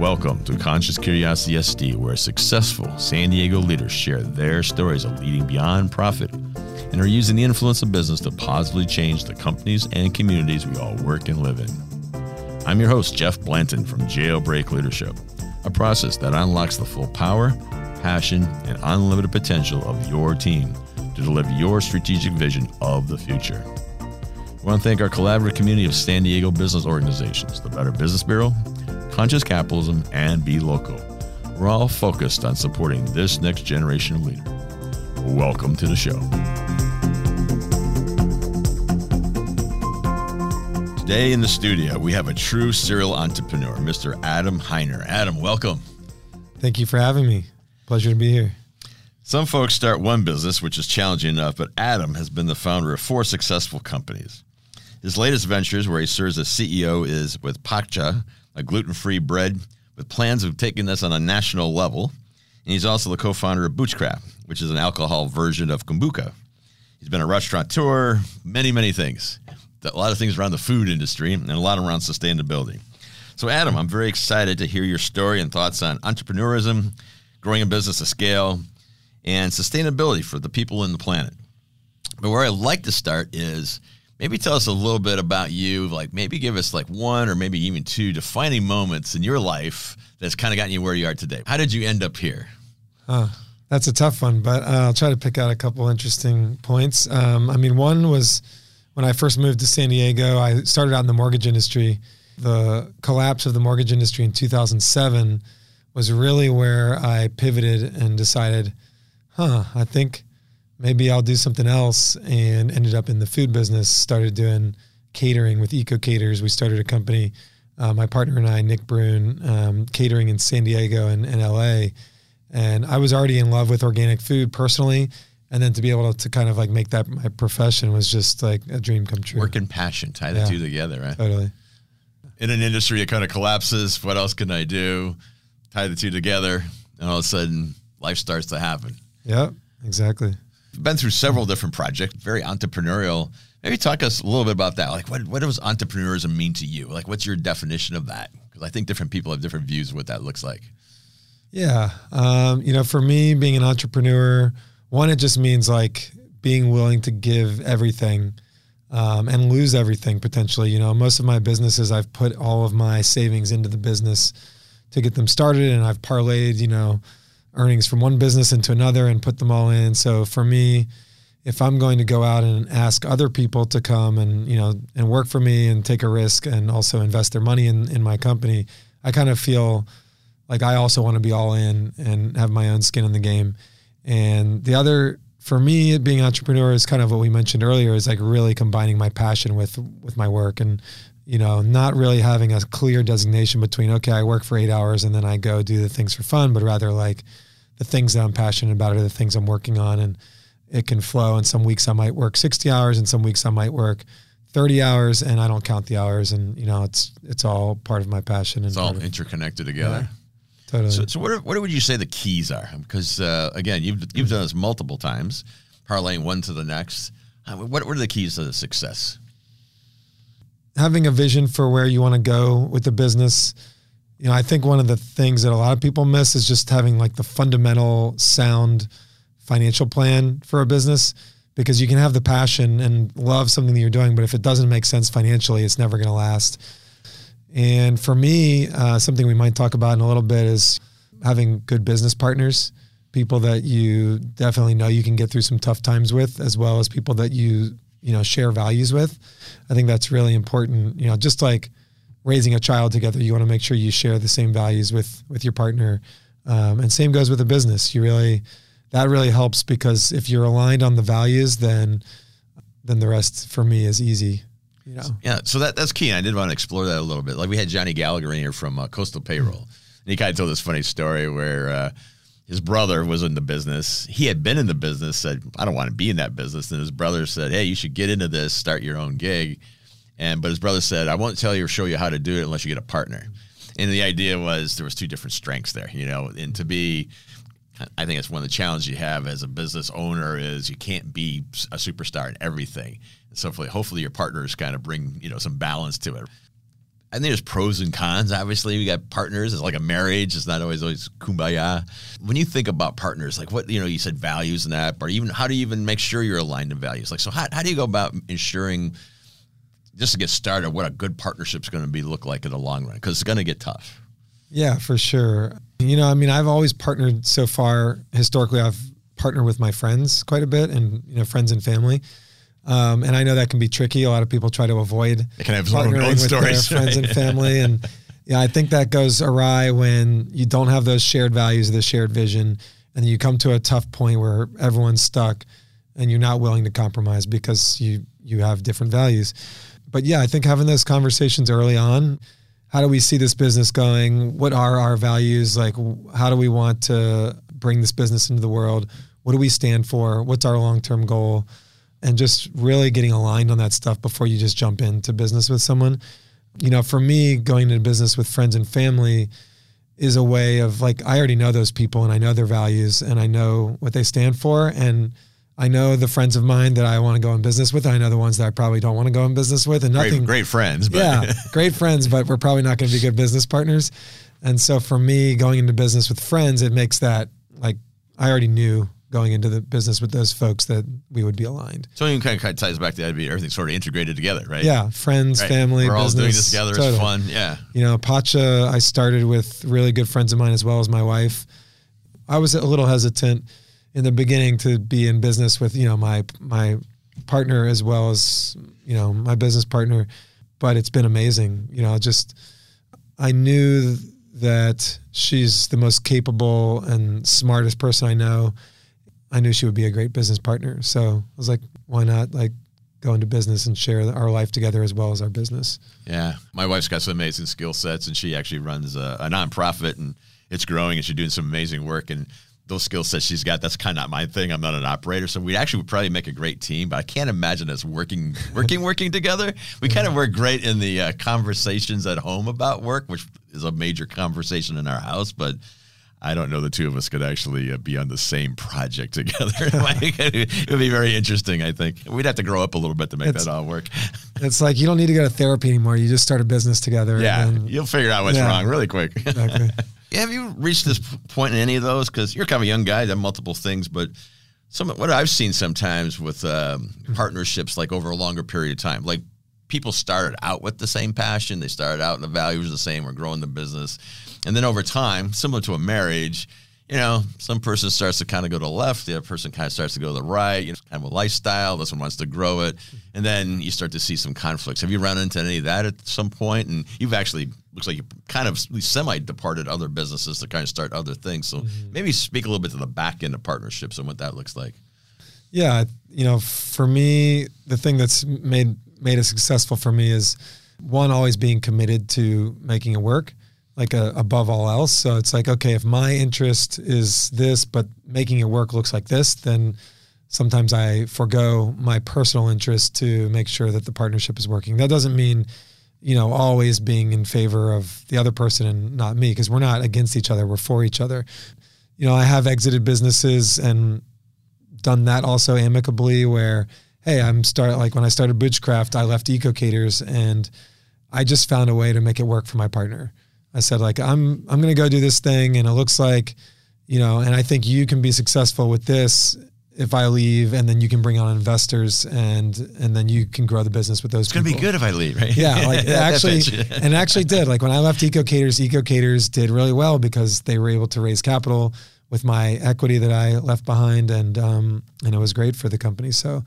Welcome to Conscious Curiosity SD, where successful San Diego leaders share their stories of leading beyond profit and are using the influence of business to positively change the companies and communities we all work and live in. I'm your host, Jeff Blanton from Jailbreak Leadership, a process that unlocks the full power, passion, and unlimited potential of your team to deliver your strategic vision of the future. We want to thank our collaborative community of San Diego business organizations, the Better Business Bureau, Conscious Capitalism, and Be Local. We're all focused on supporting this next generation of leaders. Welcome to the show. Today in the studio, we have a true serial entrepreneur, Mr. Adam Hiner. Adam, welcome. Thank you for having me. Pleasure to be here. Some folks start one business, which is challenging enough, but Adam has been the founder of four successful companies. His latest ventures, where he serves as CEO, is with Pacha, a gluten free bread with plans of taking this on a national level. And he's also the co founder of Boochcraft, which is an alcohol version of kombucha. He's been a restaurateur, many, many things. A lot of things around the food industry and a lot around sustainability. So, Adam, I'm very excited to hear your story and thoughts on entrepreneurism, growing a business to scale, and sustainability for the people in the planet. But where I'd like to start is maybe tell us a little bit about you like maybe give us like one or maybe even two defining moments in your life that's kind of gotten you where you are today. How did you end up here? Uh, that's a tough one but uh, i'll try to pick out a couple interesting points. Um, i mean one was when i first moved to san diego i started out in the mortgage industry. The collapse of the mortgage industry in 2007 was really where i pivoted and decided huh i think maybe I'll do something else and ended up in the food business, started doing catering with Eco Caters. We started a company, uh, my partner and I, Nick Brune, um, catering in San Diego and, and LA. And I was already in love with organic food personally. And then to be able to kind of like make that my profession was just like a dream come true. Work and passion, tie the yeah, two together, right? Totally. In an industry that kind of collapses, what else can I do? Tie the two together, and all of a sudden life starts to happen. Yep, exactly been through several different projects, very entrepreneurial. Maybe talk us a little bit about that. Like, what, what does entrepreneurism mean to you? Like, what's your definition of that? Because I think different people have different views of what that looks like. Yeah. Um, you know, for me, being an entrepreneur, one, it just means like being willing to give everything um, and lose everything potentially. You know, most of my businesses, I've put all of my savings into the business to get them started and I've parlayed, you know, earnings from one business into another and put them all in. So for me, if I'm going to go out and ask other people to come and you know and work for me and take a risk and also invest their money in in my company, I kind of feel like I also want to be all in and have my own skin in the game. And the other for me being entrepreneur is kind of what we mentioned earlier is like really combining my passion with with my work and you know, not really having a clear designation between, okay, I work for eight hours and then I go do the things for fun, but rather like the things that I'm passionate about are the things I'm working on. And it can flow. And some weeks I might work 60 hours and some weeks I might work 30 hours and I don't count the hours. And, you know, it's, it's all part of my passion. And It's all of, interconnected together. Yeah, totally. So, so what, what would you say the keys are? Because, uh, again, you've, you've done this multiple times, parlaying one to the next. What, what are the keys to the success? Having a vision for where you want to go with the business. You know, I think one of the things that a lot of people miss is just having like the fundamental sound financial plan for a business because you can have the passion and love something that you're doing, but if it doesn't make sense financially, it's never going to last. And for me, uh, something we might talk about in a little bit is having good business partners, people that you definitely know you can get through some tough times with, as well as people that you you know share values with i think that's really important. You know just like raising a child together you want to make sure you share the same values with with your partner. Um, and same goes with a business. You really that really helps because if you're aligned on the values then then the rest for me is easy you know? Yeah so that that's key i did want to explore that a little bit. Like we had johnny gallagher in here from uh, coastal payroll. And he kind of told this funny story where uh, his brother was in the business. He had been in the business, said, I don't want to be in that business. And his brother said, Hey, you should get into this, start your own gig. And but his brother said, I won't tell you or show you how to do it unless you get a partner. And the idea was there was two different strengths there, you know, and to be I think it's one of the challenges you have as a business owner is you can't be a superstar in everything. So hopefully, hopefully your partners kind of bring you know some balance to it. I think there's pros and cons. Obviously, we got partners. It's like a marriage. It's not always always kumbaya. When you think about partners, like what you know, you said values and that, but even how do you even make sure you're aligned in values? Like, so how, how do you go about ensuring just to get started what a good partnership is going to be look like in the long run? Because it's going to get tough. Yeah, for sure. You know, I mean, I've always partnered so far. Historically, I've partnered with my friends quite a bit, and you know, friends and family. Um, and I know that can be tricky. A lot of people try to avoid they can have partnering with stories, their friends right? and family. And yeah, I think that goes awry when you don't have those shared values, the shared vision, and you come to a tough point where everyone's stuck, and you're not willing to compromise because you you have different values. But yeah, I think having those conversations early on. How do we see this business going? What are our values? Like, how do we want to bring this business into the world? What do we stand for? What's our long term goal? And just really getting aligned on that stuff before you just jump into business with someone. You know, for me, going into business with friends and family is a way of like, I already know those people and I know their values and I know what they stand for. And I know the friends of mine that I want to go in business with. I know the ones that I probably don't want to go in business with. And nothing great, great friends. But. Yeah, great friends, but we're probably not going to be good business partners. And so for me, going into business with friends, it makes that like I already knew going into the business with those folks that we would be aligned. So it kind of, ties back to that, everything's sort of integrated together, right? Yeah, friends, right. family, We're business, all doing this together. Totally. It's fun. Yeah. You know, Pacha, I started with really good friends of mine as well as my wife. I was a little hesitant in the beginning to be in business with, you know, my my partner as well as, you know, my business partner, but it's been amazing. You know, just I knew that she's the most capable and smartest person I know I knew she would be a great business partner. So I was like, why not like go into business and share our life together as well as our business? Yeah. My wife's got some amazing skill sets and she actually runs a, a nonprofit and it's growing and she's doing some amazing work. And those skill sets she's got, that's kind of not my thing. I'm not an operator. So we actually would probably make a great team, but I can't imagine us working, working, working together. We kind of work great in the uh, conversations at home about work, which is a major conversation in our house, but I don't know the two of us could actually uh, be on the same project together. it would be very interesting, I think. We'd have to grow up a little bit to make it's, that all work. it's like you don't need to go to therapy anymore. You just start a business together. Yeah, then, you'll figure out what's yeah, wrong really quick. Exactly. have you reached this point in any of those? Because you're kind of a young guy, done multiple things, but some what I've seen sometimes with um, partnerships, like over a longer period of time, like people started out with the same passion. They started out and the values were the same. We're growing the business. And then over time, similar to a marriage, you know, some person starts to kind of go to the left, the other person kind of starts to go to the right, you know, kind of a lifestyle. This one wants to grow it. And then you start to see some conflicts. Have you run into any of that at some point? And you've actually, looks like you kind of semi departed other businesses to kind of start other things. So mm-hmm. maybe speak a little bit to the back end of partnerships and what that looks like. Yeah. You know, for me, the thing that's made made it successful for me is one always being committed to making it work like a, above all else. So it's like okay if my interest is this but making it work looks like this then sometimes i forego my personal interest to make sure that the partnership is working. That doesn't mean you know always being in favor of the other person and not me because we're not against each other we're for each other. You know i have exited businesses and done that also amicably where hey, I'm start like when I started Boochcraft, I left EcoCaters and I just found a way to make it work for my partner. I said like I'm I'm going to go do this thing and it looks like you know and I think you can be successful with this if I leave and then you can bring on investors and and then you can grow the business with those people. It's going to be good if I leave, right? Yeah, like actually and actually did. Like when I left EcoCaters, EcoCaters did really well because they were able to raise capital with my equity that I left behind and um and it was great for the company. So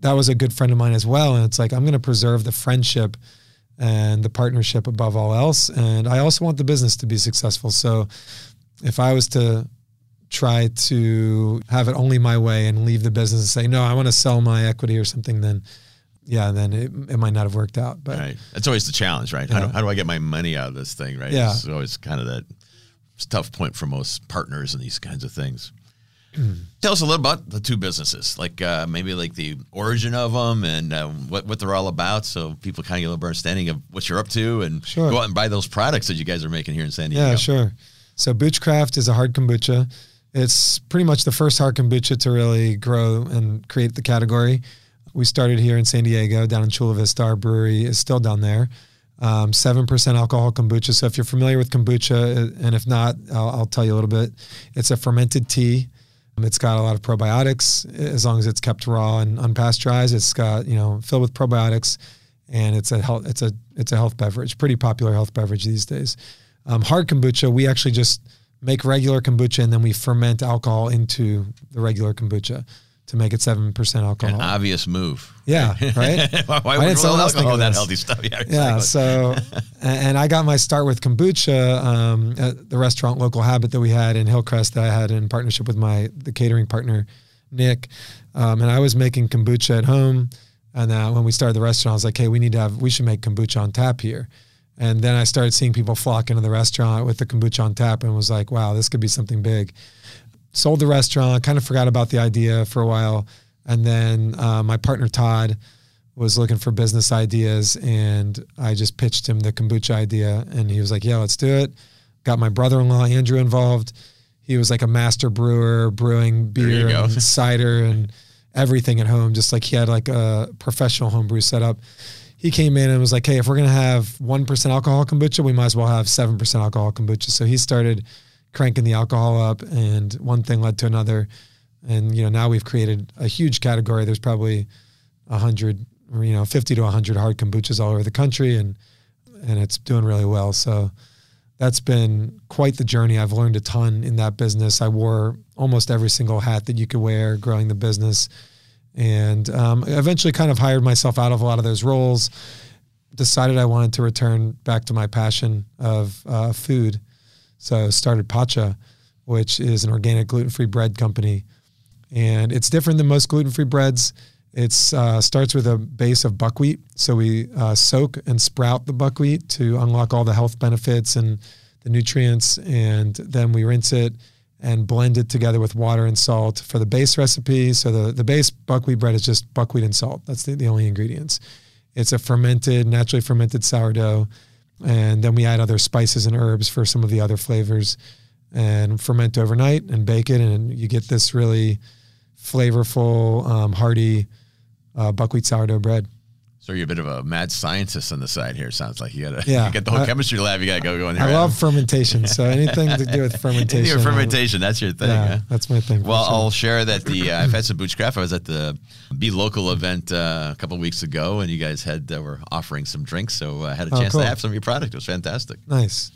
that was a good friend of mine as well. And it's like, I'm going to preserve the friendship and the partnership above all else. And I also want the business to be successful. So if I was to try to have it only my way and leave the business and say, no, I want to sell my equity or something, then yeah, then it, it might not have worked out. But right. that's always the challenge, right? Yeah. How, do, how do I get my money out of this thing, right? Yeah. It's always kind of that tough point for most partners and these kinds of things. Tell us a little about the two businesses, like uh, maybe like the origin of them and uh, what what they're all about, so people kind of get a little understanding of what you're up to, and sure. go out and buy those products that you guys are making here in San Diego. Yeah, sure. So Boochcraft is a hard kombucha. It's pretty much the first hard kombucha to really grow and create the category. We started here in San Diego, down in Chula Vista. Our brewery is still down there. Um, 7% alcohol kombucha. So if you're familiar with kombucha, uh, and if not, I'll, I'll tell you a little bit. It's a fermented tea. It's got a lot of probiotics as long as it's kept raw and unpasteurized. It's got, you know, filled with probiotics and it's a health, it's a, it's a health beverage, pretty popular health beverage these days. Um, hard kombucha, we actually just make regular kombucha and then we ferment alcohol into the regular kombucha to make it seven percent alcohol. An obvious move. Yeah, right. why why would someone else alcohol that healthy stuff? Yeah, exactly. yeah. So, and I got my start with kombucha um, at the restaurant Local Habit that we had in Hillcrest that I had in partnership with my the catering partner Nick, um, and I was making kombucha at home. And uh, when we started the restaurant, I was like, "Hey, we need to have we should make kombucha on tap here." And then I started seeing people flock into the restaurant with the kombucha on tap, and was like, "Wow, this could be something big." Sold the restaurant, kind of forgot about the idea for a while. And then uh, my partner Todd was looking for business ideas, and I just pitched him the kombucha idea, and he was like, "Yeah, let's do it." Got my brother-in-law Andrew involved. He was like a master brewer, brewing beer and cider and everything at home, just like he had like a professional homebrew setup. He came in and was like, "Hey, if we're gonna have one percent alcohol kombucha, we might as well have seven percent alcohol kombucha." So he started cranking the alcohol up, and one thing led to another, and you know now we've created a huge category. There's probably a hundred, you know, fifty to hundred hard kombuchas all over the country, and and it's doing really well. So that's been quite the journey. I've learned a ton in that business. I wore almost every single hat that you could wear growing the business, and um, eventually kind of hired myself out of a lot of those roles. Decided I wanted to return back to my passion of uh, food so I started Pacha, which is an organic gluten-free bread company, and it's different than most gluten-free breads. It uh, starts with a base of buckwheat, so we uh, soak and sprout the buckwheat to unlock all the health benefits and the nutrients, and then we rinse it and blend it together with water and salt for the base recipe. So the, the base buckwheat bread is just buckwheat and salt. That's the, the only ingredients. It's a fermented, naturally fermented sourdough and then we add other spices and herbs for some of the other flavors and ferment overnight and bake it. And you get this really flavorful um, hearty uh, buckwheat sourdough bread so you're a bit of a mad scientist on the side here. Sounds like you got to yeah, get the whole I, chemistry lab. You got to go going. Here. I love fermentation. So anything to do with fermentation. fermentation, that's your thing. Yeah, huh? that's my thing. Well, sure. I'll share that the uh, I've had some Boochcraft. I was at the Be Local event uh, a couple of weeks ago, and you guys had uh, were offering some drinks, so I had a oh, chance cool. to have some of your product. It was fantastic. Nice.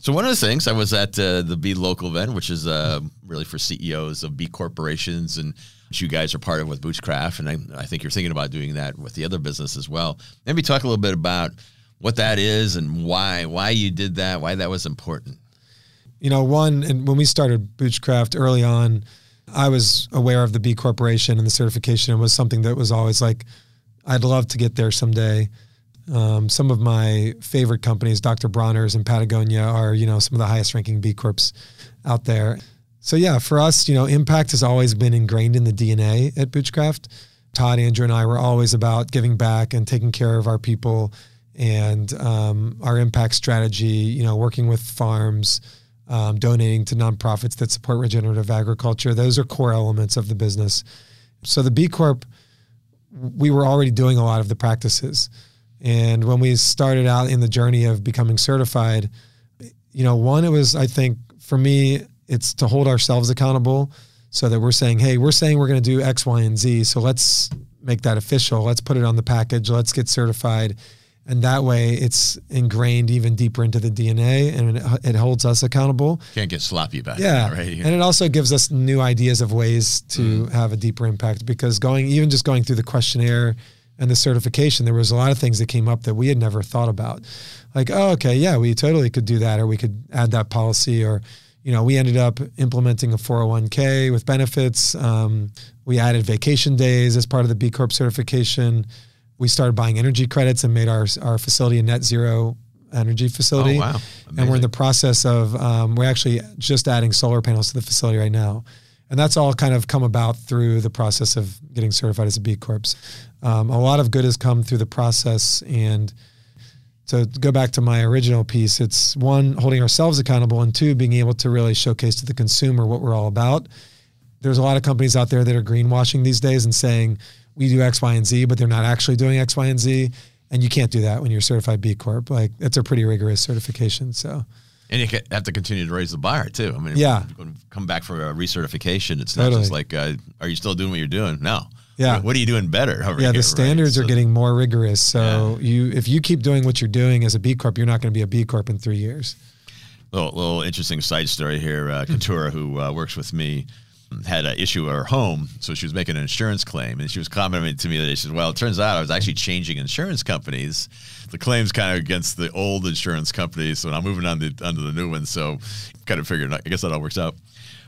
So one of the things I was at uh, the Be Local event, which is uh, really for CEOs of B corporations and which you guys are part of with Boochcraft, and I, I think you're thinking about doing that with the other business as well. Maybe talk a little bit about what that is and why why you did that, why that was important. You know, one, and when we started Boochcraft early on, I was aware of the B Corporation and the certification. It was something that was always like, I'd love to get there someday. Um, some of my favorite companies, Dr. Bronner's and Patagonia, are you know some of the highest ranking B Corps out there. So yeah, for us, you know, impact has always been ingrained in the DNA at Boochcraft. Todd, Andrew, and I were always about giving back and taking care of our people and um, our impact strategy. You know, working with farms, um, donating to nonprofits that support regenerative agriculture. Those are core elements of the business. So the B Corp, we were already doing a lot of the practices. And when we started out in the journey of becoming certified, you know, one, it was, I think, for me, it's to hold ourselves accountable so that we're saying, hey, we're saying we're going to do X, Y, and Z. So let's make that official. Let's put it on the package. Let's get certified. And that way it's ingrained even deeper into the DNA and it, it holds us accountable. Can't get sloppy about yeah. it. Right? And it also gives us new ideas of ways to mm. have a deeper impact because going, even just going through the questionnaire and the certification, there was a lot of things that came up that we had never thought about. Like, oh, okay, yeah, we totally could do that, or we could add that policy, or you know, we ended up implementing a 401k with benefits. Um, we added vacation days as part of the B Corp certification. We started buying energy credits and made our our facility a net zero energy facility. Oh, wow. And we're in the process of um, we're actually just adding solar panels to the facility right now. And that's all kind of come about through the process of getting certified as a B Corp. Um, a lot of good has come through the process and to go back to my original piece, it's one holding ourselves accountable, and two being able to really showcase to the consumer what we're all about. There's a lot of companies out there that are greenwashing these days and saying we do X, Y, and Z, but they're not actually doing X, Y, and Z. And you can't do that when you're certified B Corp. Like it's a pretty rigorous certification. So And you have to continue to raise the bar too. I mean, Yeah. if you're going to come back for a recertification. It's not Totally. just like, uh, are you still doing what you're doing? No. Yeah. What, are you doing better? over yeah, here, the right? standards are So- getting more rigorous. So you, if you keep doing what you're doing as a B Corp, you're not going to be a B Corp in three years. little, little interesting side story here. Uh, Katura, who uh, works with me, had an issue at her home, so she was making an insurance claim, and she was commenting to me that she said, "Well, it turns out I was actually changing insurance companies. The claim's kind of against the old insurance companies, so I'm moving on to onto the new one. So, kind of figured, I guess that all works out."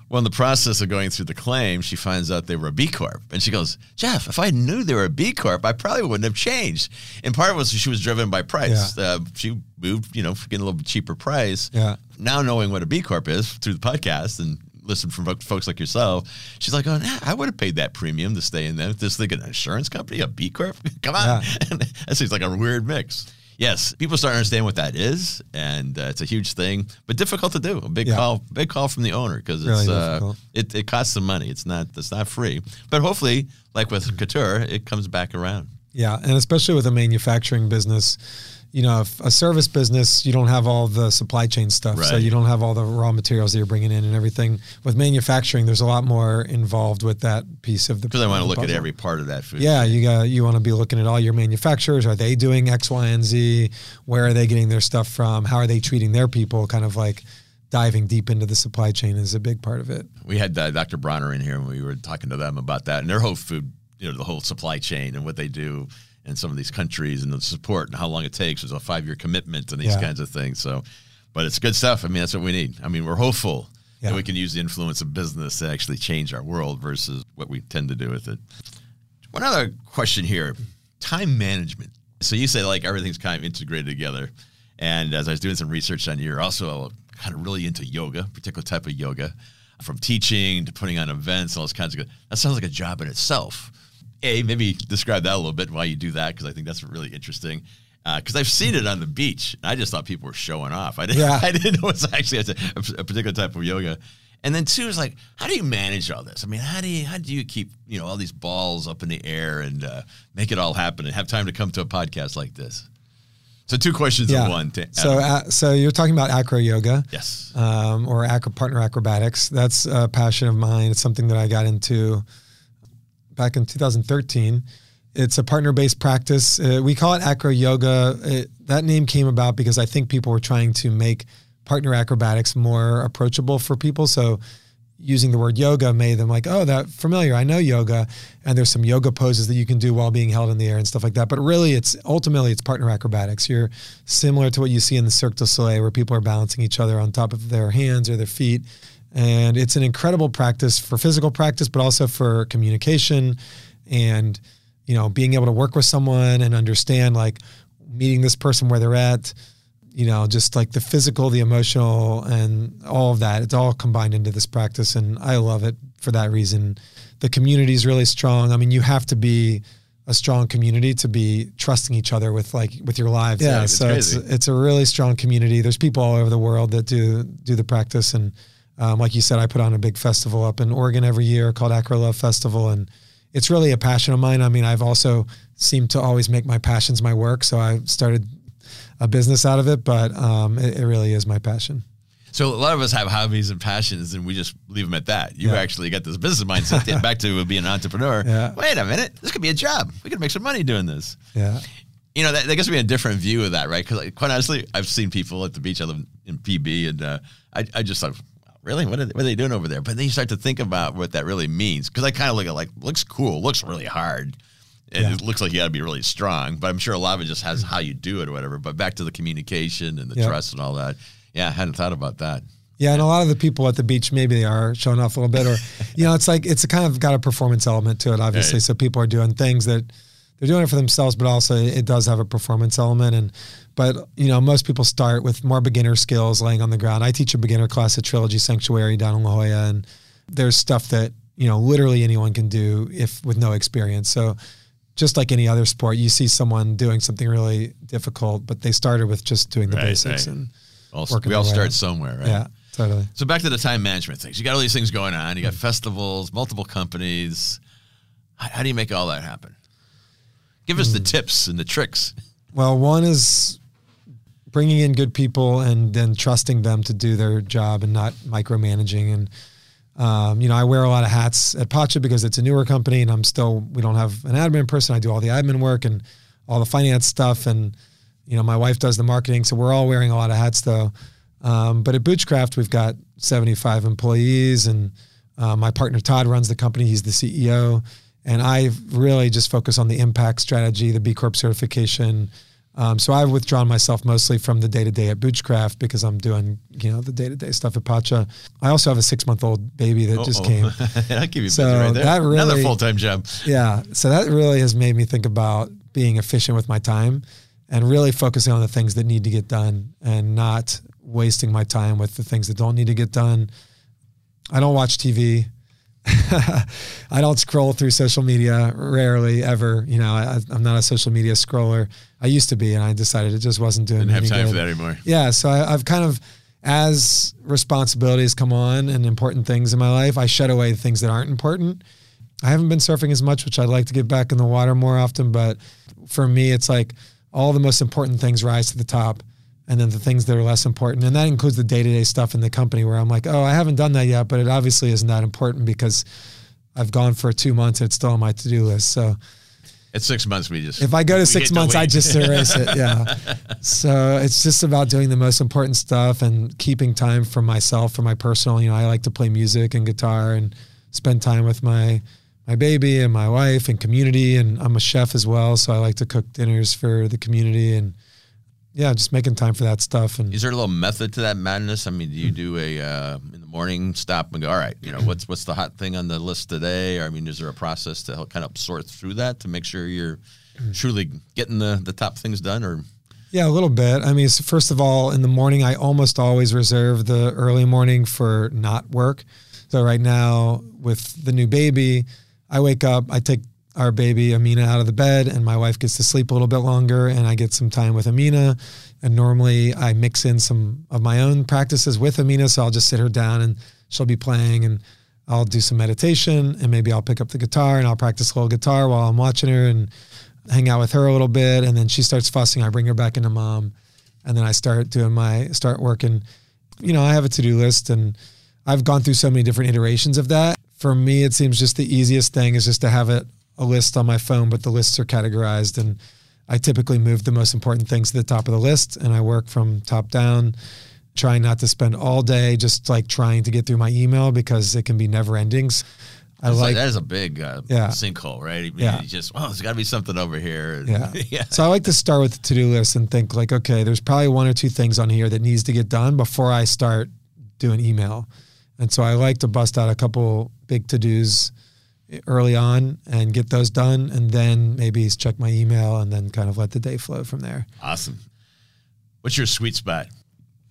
Well, in the process of going through the claim, she finds out they were a B Corp. And she goes, Jeff, if I knew they were a B Corp, I probably wouldn't have changed. And part of it was she was driven by price. Yeah. Uh, she moved, you know, for getting a little bit cheaper price. Yeah. Now knowing what a B Corp is through the podcast and listen from folks like yourself, she's like, oh, nah, I would have paid that premium to stay in there. This like an insurance company, a B Corp? Come on. that seems like a weird mix. Yes, people start to understand what that is, and uh, it's a huge thing, but difficult to do. A big Yeah. call, big call from the owner because Really it's uh, it, it costs some money. It's not it's not free, but hopefully, like with Katura, it comes back around. Yeah, and especially with a manufacturing business, you know, if a service business, you don't have all the supply chain stuff, so you don't have all the raw materials that you're bringing in and everything. With manufacturing, there's a lot more involved with that piece of the. Because I want to look at every part of that food. Yeah, you got you want to be looking at all your manufacturers. Are they doing X, Y, and Z? Where are they getting their stuff from? How are they treating their people? Kind of like diving deep into the supply chain is a big part of it. we had uh, Dr. Bronner in here and we were talking to them about that and their whole food, you know, the whole supply chain and what they do in some of these countries and the support and how long it takes. There's a five year commitment and these Yeah. kinds of things. So, but it's good stuff. I mean, that's what we need. I mean, we're hopeful Yeah. that we can use the influence of business to actually change our world versus what we tend to do with it. One other question here time management. So you say like everything's kind of integrated together. And as I was doing some research on you, you're also kind of really into yoga, particular type of yoga, from teaching to putting on events, all those kinds of good. That sounds like a job in itself. A, maybe describe that a little bit, why you do that, because I think that's really interesting. Because I've seen it on the beach. And I just thought people were showing off. I didn't, Yeah. I didn't know it's actually a, a particular type of yoga. And then two is like, how do you manage all this? I mean, how do you how do you keep you know all these balls up in the air and uh, make it all happen and have time to come to a podcast like this? So two questions in one. to So, uh, so you're talking about acro yoga. yes, um, or acro, partner acrobatics. That's a passion of mine. It's something that I got into back in 2013. It's a partner based practice. Uh, we call it acro yoga. It, that name came about because I think people were trying to make partner acrobatics more approachable for people. So using the word yoga made them like, oh, that familiar. I know yoga. And there's some yoga poses that you can do while being held in the air and stuff like that. But really, it's ultimately it's partner acrobatics. You're similar to what you see in the Cirque du Soleil, where people are balancing each other on top of their hands or their feet. And it's an incredible practice for physical practice, but also for communication and you know being able to work with someone and understand like meeting this person where they're at you know, just like the physical, the emotional, and all of that. It's all combined into this practice, and I love it for that reason. The community is really strong. I mean, you have to be a strong community to be trusting each other with like with your lives. Yeah, it's so it's it's a really strong community. There's people all over the world that do do the practice, and um, like you said, I put on a big festival up in Oregon every year called Acro Love Festival, and it's really a passion of mine. I mean, I've also seemed to always make my passions my work, so I started a business out of it, but um, it, it really is my passion. So a lot of us have hobbies and passions, and we just leave them at that. You Yeah. actually got this business mindset. Back to being an entrepreneur. Yeah. Wait a minute, this could be a job. We could make some money doing this. Yeah. You know, that, that gives me a different view of that, right? Because like, quite honestly, I've seen people at the beach. I live in PB, and uh, I, I just thought, really, what are, they, what are they doing over there? But then you start to think about what that really means. Because I kind of look at like, looks cool, looks really hard. And Yeah. it looks like you got to be really strong, but I'm sure a lot of it just has mm-hmm. how you do it or whatever. But back to the communication and the Yeah. trust and all that. Yeah, I hadn't thought about that. Yeah, and a lot of the people at the beach maybe they are showing off a little bit, or you know, it's like it's a kind of got a performance element to it, obviously. Right. So people are doing things that they're doing it for themselves, but also it does have a performance element. And but you know, most people start with more beginner skills, laying on the ground. I teach a beginner class at Trilogy Sanctuary down in La Jolla, and there's stuff that you know literally anyone can do if with no experience. So just like any other sport, you see someone doing something really difficult, but they started with just doing the Right, basics right. and all, we all start up. somewhere, right? yeah, totally. So back to the time management things. You got all these things going on. You got festivals, multiple companies. How, how do you make all that happen? Give us the Mm. tips and the tricks. Well, one is bringing in good people and then trusting them to do their job and not micromanaging. And um, you know, I wear a lot of hats at Pacha because it's a newer company, and I'm still we don't have an admin person. I do all the admin work and all the finance stuff, and you know, my wife does the marketing. So we're all wearing a lot of hats, though. Um, but at Boochcraft, we've got 75 employees, and uh, my partner Todd runs the company. He's the CEO, and I really just focus on the impact strategy, the B Corp certification. Um, so I've withdrawn myself mostly from the day to day at Boochcraft because I'm doing you know the day to day stuff at Pacha. I also have a six month old baby that just Uh-oh. came. I'll give you So right there. that Another full time job. Yeah. So that really has made me think about being efficient with my time and really focusing on the things that need to get done and not wasting my time with the things that don't need to get done. I don't watch TV. I don't scroll through social media rarely ever. You know, I, I'm not a social media scroller. I used to be, and I decided it just wasn't doing Didn't have time good for that anymore. yeah so I, i've kind of as responsibilities come on and important things in my life i shut away things that aren't important i haven't been surfing as much which i'd like to get back in the water more often but for me it's like all the most important things rise to the top and then the things that are less important and that includes the day-to-day stuff in the company where i'm like oh i haven't done that yet but it obviously isn't that important because i've gone for two months and it's still on my to-do list so At six months, we just if I go to six months, I just erase it. Yeah. so it's just about doing the most important stuff and keeping time for myself, for my personal. You know, I like to play music and guitar and spend time with my my baby and my wife and community. And I'm a chef as well, so I like to cook dinners for the community and yeah, just making time for that stuff. And Is there a little method to that madness? I mean, do you do a uh, in the morning stop and go? All right, you know what's what's the hot thing on the list today? Or, I mean, is there a process to help kind of sort through that to make sure you're truly getting the the top things done? Or Yeah, a little bit. I mean, so first of all, in the morning, I almost always reserve the early morning for not work. So right now, with the new baby, I wake up, I take our baby Amina out of the bed, and my wife gets to sleep a little bit longer, and I get some time with Amina. And normally, I mix in some of my own practices with Amina, so I'll just sit her down and she'll be playing, and I'll do some meditation, and maybe I'll pick up the guitar and I'll practice a little guitar while I'm watching her and hang out with her a little bit. And then she starts fussing. I bring her back into mom and then i start doing my start working. You know i have a to-do list and i've gone through so many different iterations of that. For me it seems just the easiest thing is just to have it a list on my phone but the lists are categorized and i typically move the most important things to the top of the list and i work from top down trying not to spend all day just like trying to get through my email because it can be never endings i It's like that is a big uh, Yeah. sinkhole, right? I mean, Yeah. you just oh, there's got to be something over here. Yeah. yeah. So I like to start with the to-do list and think like, okay, there's probably one or two things on here that needs to get done before I start doing email. And so I like to bust out a couple big to-dos early on and get those done and then maybe check my email and then kind of let the day flow from there. Awesome. What's your sweet spot?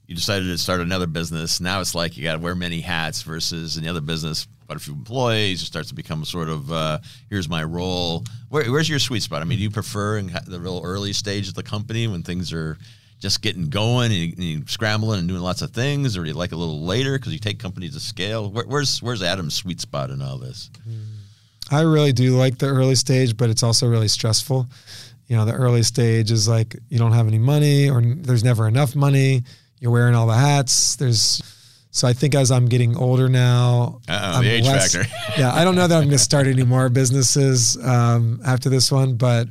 You decided to start another business. Now it's like you got to wear many hats versus in the other business, quite a few employees. It starts to become sort of uh, here's my role. Where, where's your sweet spot? I mean, do you prefer in the real early stage of the company when things are just getting going and, you, and scrambling and doing lots of things, or do you like a little later because you take companies to scale? Where, where's where's Adam's sweet spot in all this? I really do like the early stage, but it's also really stressful. You know, the early stage is like you don't have any money or there's never enough money. You're wearing all the hats. There's so I think as I'm getting older now, Uh-oh, I'm the age less- factor. yeah, I don't know that I'm going to start any more businesses um, after this one, but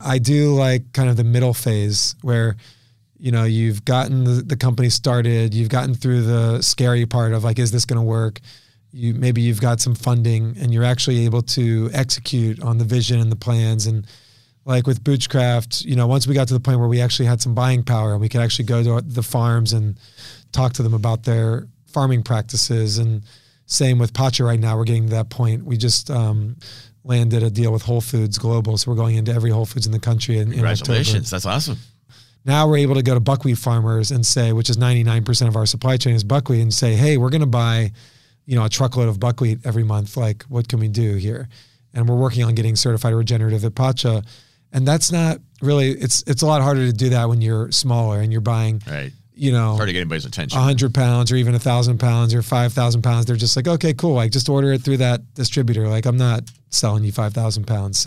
I do like kind of the middle phase where you know you've gotten the, the company started, you've gotten through the scary part of like, is this going to work? You maybe you've got some funding and you're actually able to execute on the vision and the plans and like with Boochcraft, you know, once we got to the point where we actually had some buying power and we could actually go to the farms and talk to them about their farming practices. And same with Pacha right now, we're getting to that point. We just um, landed a deal with Whole Foods Global. So we're going into every Whole Foods in the country in, in that's awesome. Now we're able to go to buckwheat farmers and say, which is 99% of our supply chain is buckwheat, and say, hey, we're going to buy, you know, a truckload of buckwheat every month. Like, what can we do here? and we're working on getting certified regenerative at Pacha. And that's not really it's it's a lot harder to do that when you're smaller and you're buying Right. you know Hard to get anybody's attention. 100 pounds or even a thousand pounds or 5,000 pounds. They're just like, okay, cool. Like just order it through that distributor. Like I'm not selling you 5,000 pounds.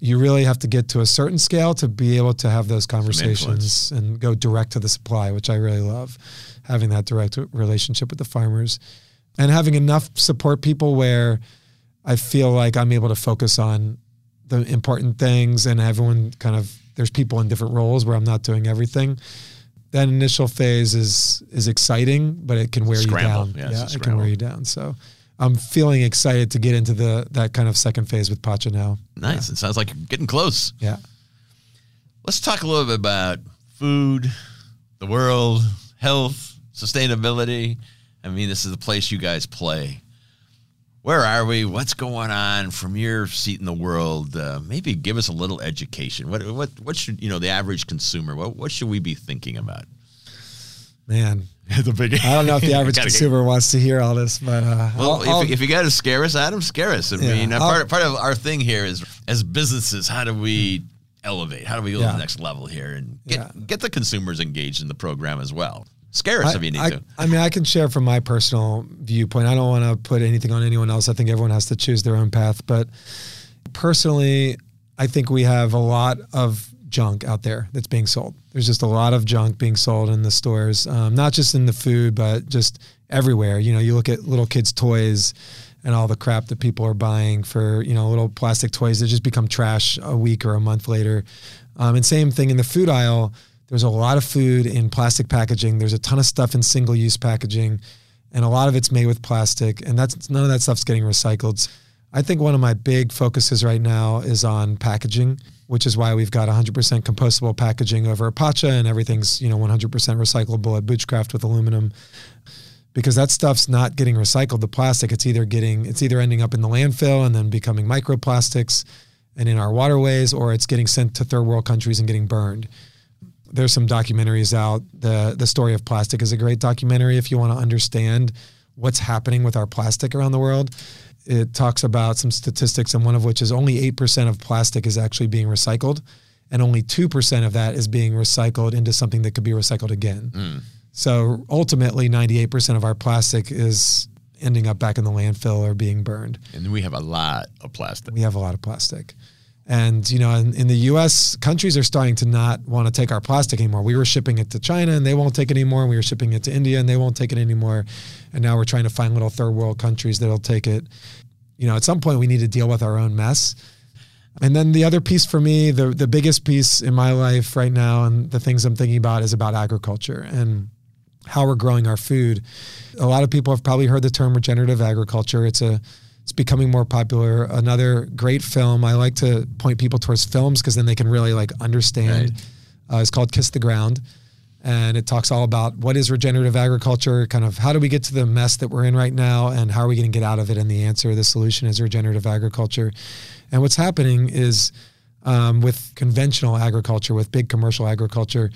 You really have to get to a certain scale to be able to have those conversations and go direct to the supply, which I really love having that direct relationship with the farmers and having enough support people where I feel like I'm able to focus on the important things and everyone kind of there's people in different roles where I'm not doing everything that initial phase is is exciting, but it can wear Scramble. you down. a it can wear you down. So I'm feeling excited to get into the that kind of second phase with Pacha now. Nice. It sounds like you're getting close. Yeah. Let's talk a little bit about food, the world, health, sustainability. I mean, this is the place you guys play. Where are we? What's going on from your seat in the world? Uh, maybe give us a little education. What what what should you know the average consumer? What what should we be thinking about? Man, the big. I don't know if the average Gotta get- consumer wants to hear all this, but uh, Well, I'll- I'll- if, if you got to scare us, Adam, scare us. I Yeah, mean, uh, I'll- part part of our thing here is as businesses, how do we elevate? How do we go to the next level here and get Yeah. get the consumers engaged in the program as well? Scare us I, if you need I- to. I mean, I can share from my personal viewpoint. I don't want to put anything on anyone else. I think everyone has to choose their own path. But personally, I think we have a lot of junk out there that's being sold. There's just a lot of junk being sold in the stores, um, not just in the food, but just everywhere. You know, you look at little kids' toys and all the crap that people are buying for, you know, little plastic toys that just become trash a week or a month later. Um, and same thing in the food aisle. There's a lot of food in plastic packaging. There's a ton of stuff in single-use packaging, and a lot of it's made with plastic. And that's none of that stuff's getting recycled. I think one of my big focuses right now is on packaging, which is why we've got 100% compostable packaging over at Pacha, and everything's you know 100% recyclable at Boochcraft with aluminum because that stuff's not getting recycled the plastic it's either getting it's either ending up in the landfill and then becoming microplastics and in our waterways or it's getting sent to third world countries and getting burned there's some documentaries out the the story of plastic is a great documentary if you want to understand what's happening with our plastic around the world it talks about some statistics and one of which is only 8% of plastic is actually being recycled and only 2% of that is being recycled into something that could be recycled again mm. so ultimately, 98% of our plastic is ending up back in the landfill or being burned. And we have a lot of plastic. We have a lot of plastic. And, you know, in, in the US, countries are starting to not want to take our plastic anymore. We were shipping it to China and they won't take it anymore. We were shipping it to India and they won't take it anymore. And now we're trying to find little third world countries that'll take it. You know, at some point, we need to deal with our own mess. And then the other piece for me, the the biggest piece in my life right now, and the things I'm thinking about is about agriculture and how we're growing our food. A lot of people have probably heard the term regenerative agriculture. It's a it's becoming more popular. Another great film. I like to point people towards films because then they can really like understand. Uh, it's called Kiss the Ground, and it talks all about what is regenerative agriculture, kind of how do we get to the mess that we're in right now, and how are we going to get out of it. And the answer, the solution, is regenerative agriculture. And what's happening is um, with conventional agriculture, with big commercial agriculture,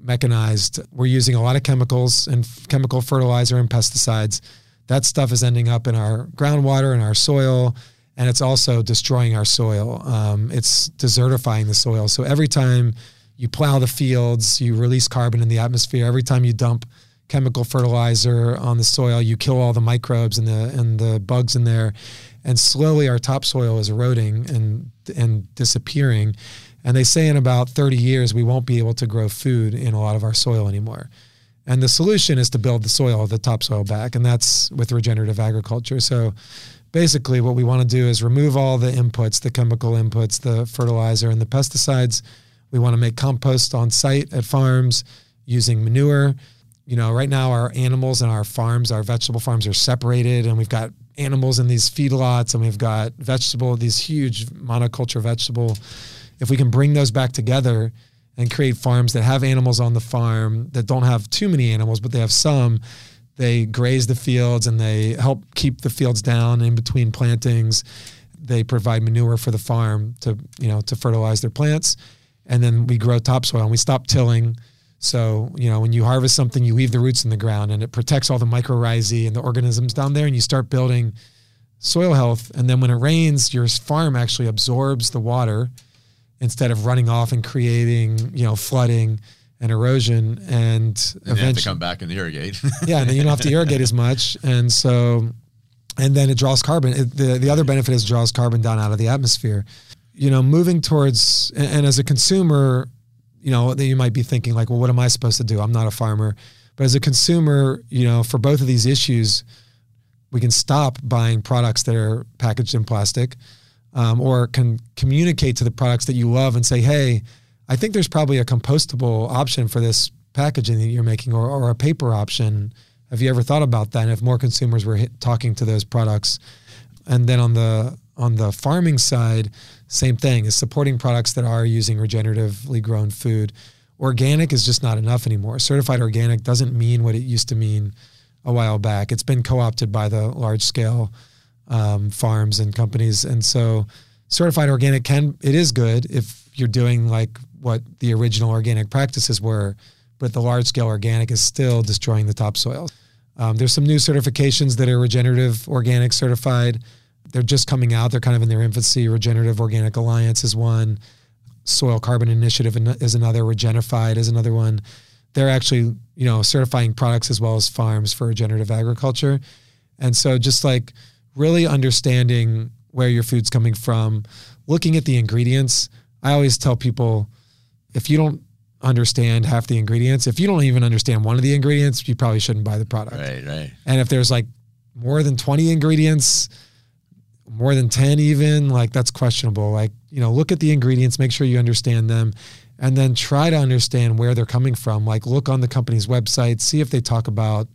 mechanized, we're using a lot of chemicals and f- chemical fertilizer and pesticides. That stuff is ending up in our groundwater and our soil, and it's also destroying our soil. Um, it's desertifying the soil. So every time you plow the fields, you release carbon in the atmosphere. Every time you dump chemical fertilizer on the soil, you kill all the microbes and the and the bugs in there, and slowly our topsoil is eroding and and disappearing. And they say in about 30 years we won't be able to grow food in a lot of our soil anymore. And the solution is to build the soil, the topsoil back, and that's with regenerative agriculture. So basically what we want to do is remove all the inputs, the chemical inputs, the fertilizer and the pesticides. We want to make compost on site at farms using manure. You know, right now our animals and our farms, our vegetable farms are separated and we've got animals in these feedlots and we've got vegetable, these huge monoculture vegetable. If we can bring those back together and create farms that have animals on the farm that don't have too many animals, but they have some, they graze the fields and they help keep the fields down in between plantings. They provide manure for the farm to, you know, to fertilize their plants. And then we grow topsoil and we stop tilling. So, you know, when you harvest something, you leave the roots in the ground and it protects all the mycorrhizae and the organisms down there and you start building soil health. And then when it rains, your farm actually absorbs the water instead of running off and creating, you know, flooding and erosion. And, and eventually have to come back and irrigate. yeah, and then you don't have to irrigate as much. And so, and then it draws carbon. It, the the other benefit is draws carbon down out of the atmosphere. You know, moving towards and, and as a consumer, you know, that you might be thinking like, well, what am I supposed to do? I'm not a farmer. But as a consumer, you know, for both of these issues, we can stop buying products that are packaged in plastic um, or can communicate to the products that you love and say, hey, I think there's probably a compostable option for this packaging that you're making or, or a paper option. Have you ever thought about that? And if more consumers were hit, talking to those products, and then on the on the farming side, same thing is supporting products that are using regeneratively grown food. Organic is just not enough anymore. Certified organic doesn't mean what it used to mean a while back. It's been co-opted by the large scale um, farms and companies, and so certified organic can it is good if you're doing like what the original organic practices were, but the large scale organic is still destroying the topsoil. Um, there's some new certifications that are regenerative organic certified. They're just coming out. They're kind of in their infancy. Regenerative Organic Alliance is one. Soil Carbon Initiative is another. Regenified is another one. They're actually, you know, certifying products as well as farms for regenerative agriculture. And so just like really understanding where your food's coming from, looking at the ingredients. I always tell people if you don't understand half the ingredients, if you don't even understand one of the ingredients, you probably shouldn't buy the product. Right, right. And if there's like more than 20 ingredients, more than 10 even, like that's questionable. Like, you know, look at the ingredients, make sure you understand them, and then try to understand where they're coming from. Like, look on the company's website, see if they talk about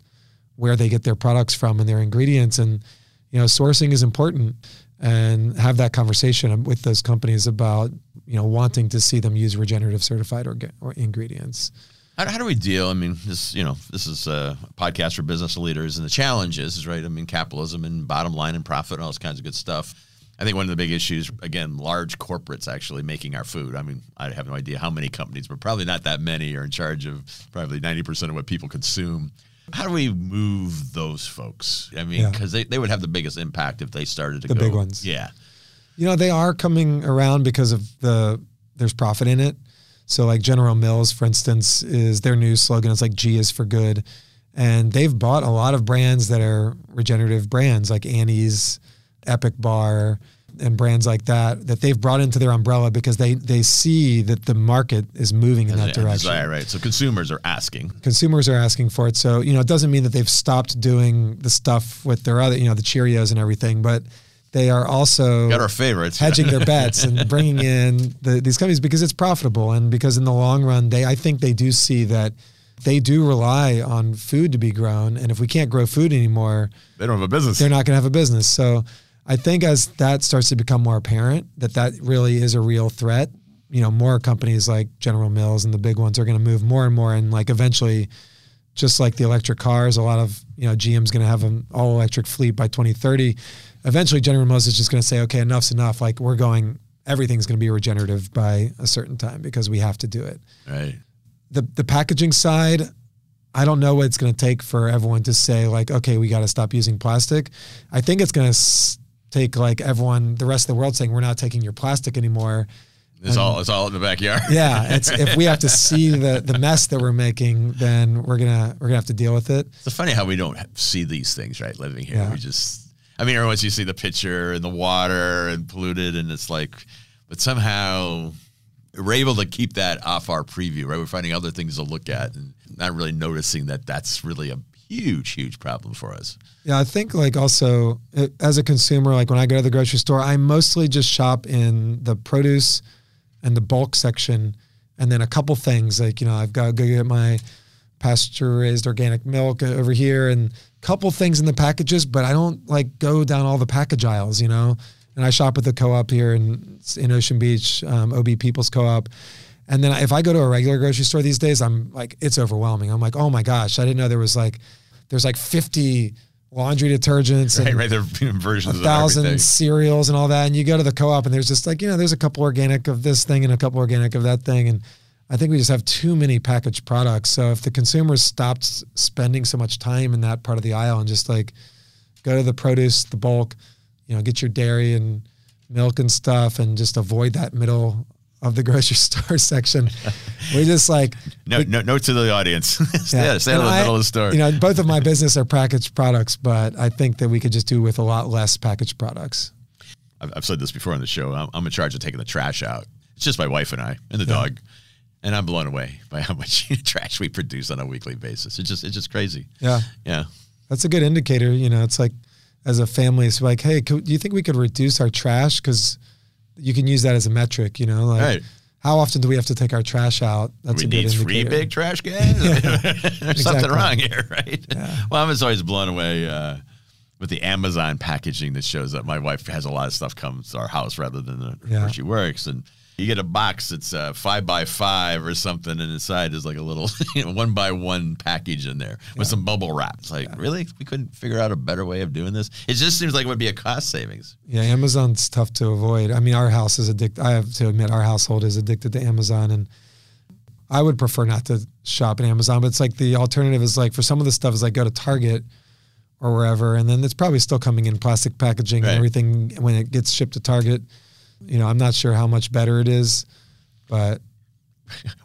where they get their products from and their ingredients. And, you know, sourcing is important and have that conversation with those companies about you know wanting to see them use regenerative certified or, or ingredients. How, how, do we deal? I mean, this you know this is a podcast for business leaders, and the challenges is right. I mean, capitalism and bottom line and profit and all those kinds of good stuff. I think one of the big issues, again, large corporates actually making our food. I mean, I have no idea how many companies, but probably not that many are in charge of probably ninety percent of what people consume. How do we move those folks? I mean, because yeah. they, they would have the biggest impact if they started to the go, big ones. Yeah, you know they are coming around because of the there's profit in it. So like General Mills, for instance, is their new slogan is like G is for good, and they've bought a lot of brands that are regenerative brands like Annie's, Epic Bar, and brands like that that they've brought into their umbrella because they they see that the market is moving in that direction. Desire, right. So consumers are asking. Consumers are asking for it. So you know, it doesn't mean that they've stopped doing the stuff with their other, you know, the Cheerios and everything, but they are also got our favorites hedging their bets and bringing in the, these companies because it's profitable and because in the long run they I think they do see that they do rely on food to be grown and if we can't grow food anymore they don't have a business they're not going to have a business so I think as that starts to become more apparent that that really is a real threat, you know, more companies like General Mills and the big ones are going to move more and more, and like eventually, just like the electric cars, a lot of you know GM's going to have an all electric fleet by 2030. Eventually, General Mills is just going to say, okay, enough's enough. Like we're going, everything's going to be regenerative by a certain time because we have to do it. Right. The the packaging side, I don't know what it's going to take for everyone to say like, okay, we got to stop using plastic. I think it's going to take like everyone, the rest of the world saying we're not taking your plastic anymore. It's and, all it's all in the backyard. yeah, it's if we have to see the the mess that we're making, then we're gonna we're gonna have to deal with it. It's funny how we don't see these things right living here. Yeah. We just, I mean, once you see the picture and the water and polluted, and it's like, but somehow we're able to keep that off our preview, right? We're finding other things to look at and not really noticing that that's really a huge, huge problem for us. Yeah, I think like also as a consumer, like when I go to the grocery store, I mostly just shop in the produce and the bulk section, and then a couple things like you know I've got to go get my pasture raised organic milk over here and a couple things in the packages, but I don't like go down all the package aisles, you know. And I shop at the co-op here in in Ocean Beach, um, OB People's Co-op. And then if I go to a regular grocery store these days, I'm like, it's overwhelming. I'm like, oh my gosh, I didn't know there was like, there's like 50 laundry detergents right, and right. There versions a thousand cereals and all that. And you go to the co-op and there's just like, you know, there's a couple organic of this thing and a couple organic of that thing. And I think we just have too many packaged products. So if the consumers stopped spending so much time in that part of the aisle and just like go to the produce, the bulk, you know, get your dairy and milk and stuff, and just avoid that middle of the grocery store section. We just like no, we, no, note to the audience. stay, yeah. stay in the I, middle of the store. You know, both of my business are packaged products, but I think that we could just do with a lot less packaged products. I've, I've said this before on the show. I'm, I'm, in charge of taking the trash out. It's just my wife and I and the yeah. dog, and I'm blown away by how much trash we produce on a weekly basis. It's just it's just crazy. Yeah, yeah. That's a good indicator. You know, it's like as a family, it's like, hey, could, do you think we could reduce our trash because you can use that as a metric, you know, like right. how often do we have to take our trash out? That's we a good need indicator. three big trash cans. There's exactly. something wrong here, right? Yeah. Well, I'm just always blown away uh, with the Amazon packaging that shows up. My wife has a lot of stuff comes to our house rather than the, yeah. where she works, and you get a box that's uh, five by five or something, and inside is like a little you know, one by one package in there with yeah. some bubble wrap. It's like, yeah. really? We couldn't figure out a better way of doing this? It just seems like it would be a cost savings. Yeah, Amazon's tough to avoid. I mean, our house is addicted. I have to admit, our household is addicted to Amazon, and I would prefer not to shop at Amazon, but it's like the alternative is like for some of the stuff is like go to Target or wherever, and then it's probably still coming in plastic packaging right. and everything when it gets shipped to Target you know, I'm not sure how much better it is, but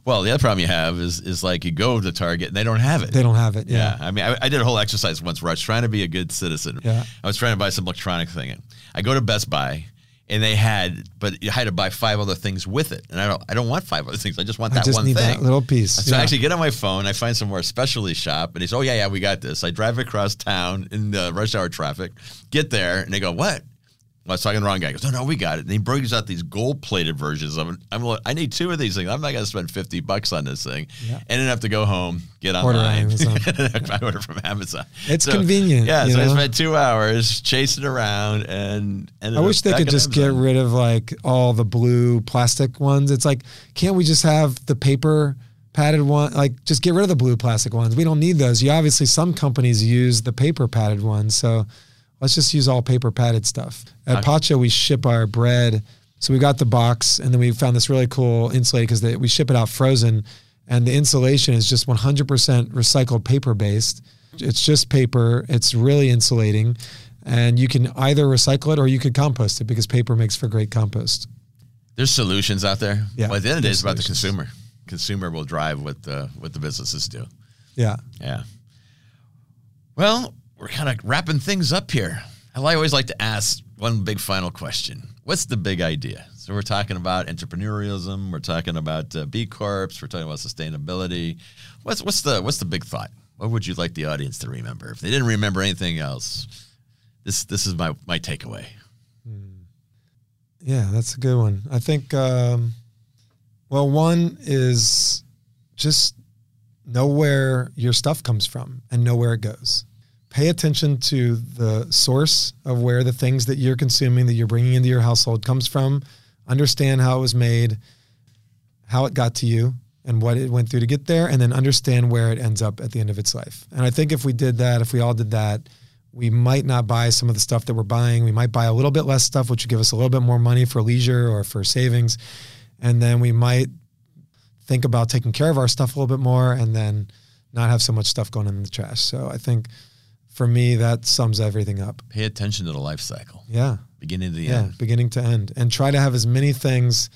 well, the other problem you have is is like you go to Target and they don't have it. They don't have it. Yeah. yeah. I mean, I, I, did a whole exercise once where I was trying to be a good citizen. Yeah. I was trying to buy some electronic thing. I go to Best Buy and they had, but you had to buy five other things with it, and I don't, I don't want five other things. I just want that I just one need thing. That little piece. So yeah. I actually get on my phone. I find somewhere specialty shop, and he says, "Oh yeah, yeah, we got this." I drive across town in the rush hour traffic, get there, and they go, "What?" I was talking to the wrong guy. He goes, no, no, we got it. And he brings out these gold plated versions of it. I'm like, I need two of these things. I'm not going to spend 50 bucks on this thing. Yeah. And then have to go home, get order online. I order from Amazon. It's so, convenient. Yeah. So know? I spent two hours chasing around and I wish they could just Amazon. get rid of like all the blue plastic ones. It's like, can't we just have the paper padded one? Like, just get rid of the blue plastic ones. We don't need those. You obviously, some companies use the paper padded ones. So, let's just use all paper padded stuff. At Pacha, we ship our bread. So we got the box, and then we found this really cool insulated because we ship it out frozen, and the insulation is just 100% recycled paper based. It's just paper. It's really insulating, and you can either recycle it or you could compost it because paper makes for great compost. There's solutions out there. Yeah. Well, at the end of the day, it's about the consumer. Consumer will drive what the what the businesses do. Yeah. Yeah. Well, we're kind of wrapping things up here. I always like to ask one big final question. What's the big idea? So we're talking about entrepreneurialism. We're talking about uh, B Corps. We're talking about sustainability. What's what's the what's the big thought? What would you like the audience to remember? If they didn't remember anything else, this this is my my takeaway. Hmm. Yeah, that's a good one. I think. Um, well, one is just know where your stuff comes from and know where it goes pay attention to the source of where the things that you're consuming that you're bringing into your household comes from. Understand how it was made how it got to you and what it went through to get there and then understand where it ends up at the end of its life. And i think if we did that if we all did that we might not buy some of the stuff that we're buying. We might buy a little bit less stuff which would give us a little bit more money for leisure or for savings. And then we might think about taking care of our stuff a little bit more and then not have so much stuff going in the trash. So i think for me, that sums everything up. Pay attention to the life cycle. Yeah. Beginning to the yeah, end. beginning to end. And try to have as many things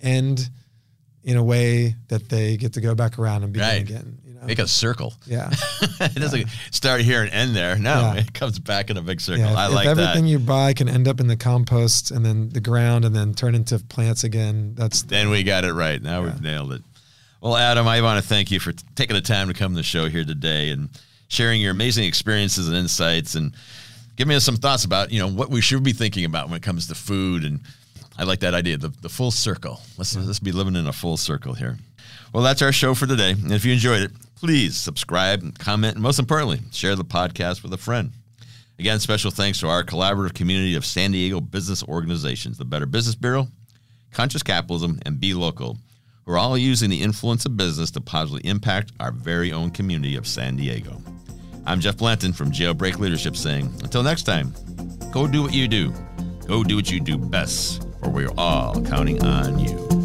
end in a way that they get to go back around and begin right. again. You know? Make a circle. Yeah. it doesn't yeah. start here and end there. No, yeah. it comes back in a big circle. Yeah, I like that. everything you buy can end up in the compost and then the ground and then turn into plants again, that's then we got it right. Now we've nailed it. Well, Adam, I want to thank you for t- taking the time to come to the show here today and sharing your amazing experiences and insights and giving us some thoughts about, you know, what we should be thinking about when it comes to food. And I like that idea, the, the full circle. Let's, let's be living in a full circle here. Well, that's our show for today. And if you enjoyed it, please subscribe, and comment, and most importantly, share the podcast with a friend. Again, special thanks to our collaborative community of San Diego business organizations, the Better Business Bureau, Conscious Capitalism, and Be Local who are all using the influence of business to positively impact our very own community of San Diego. I'm Jeff Blanton from Jailbreak Leadership saying, until next time, go do what you do. Go do what you do best, for we're all counting on you.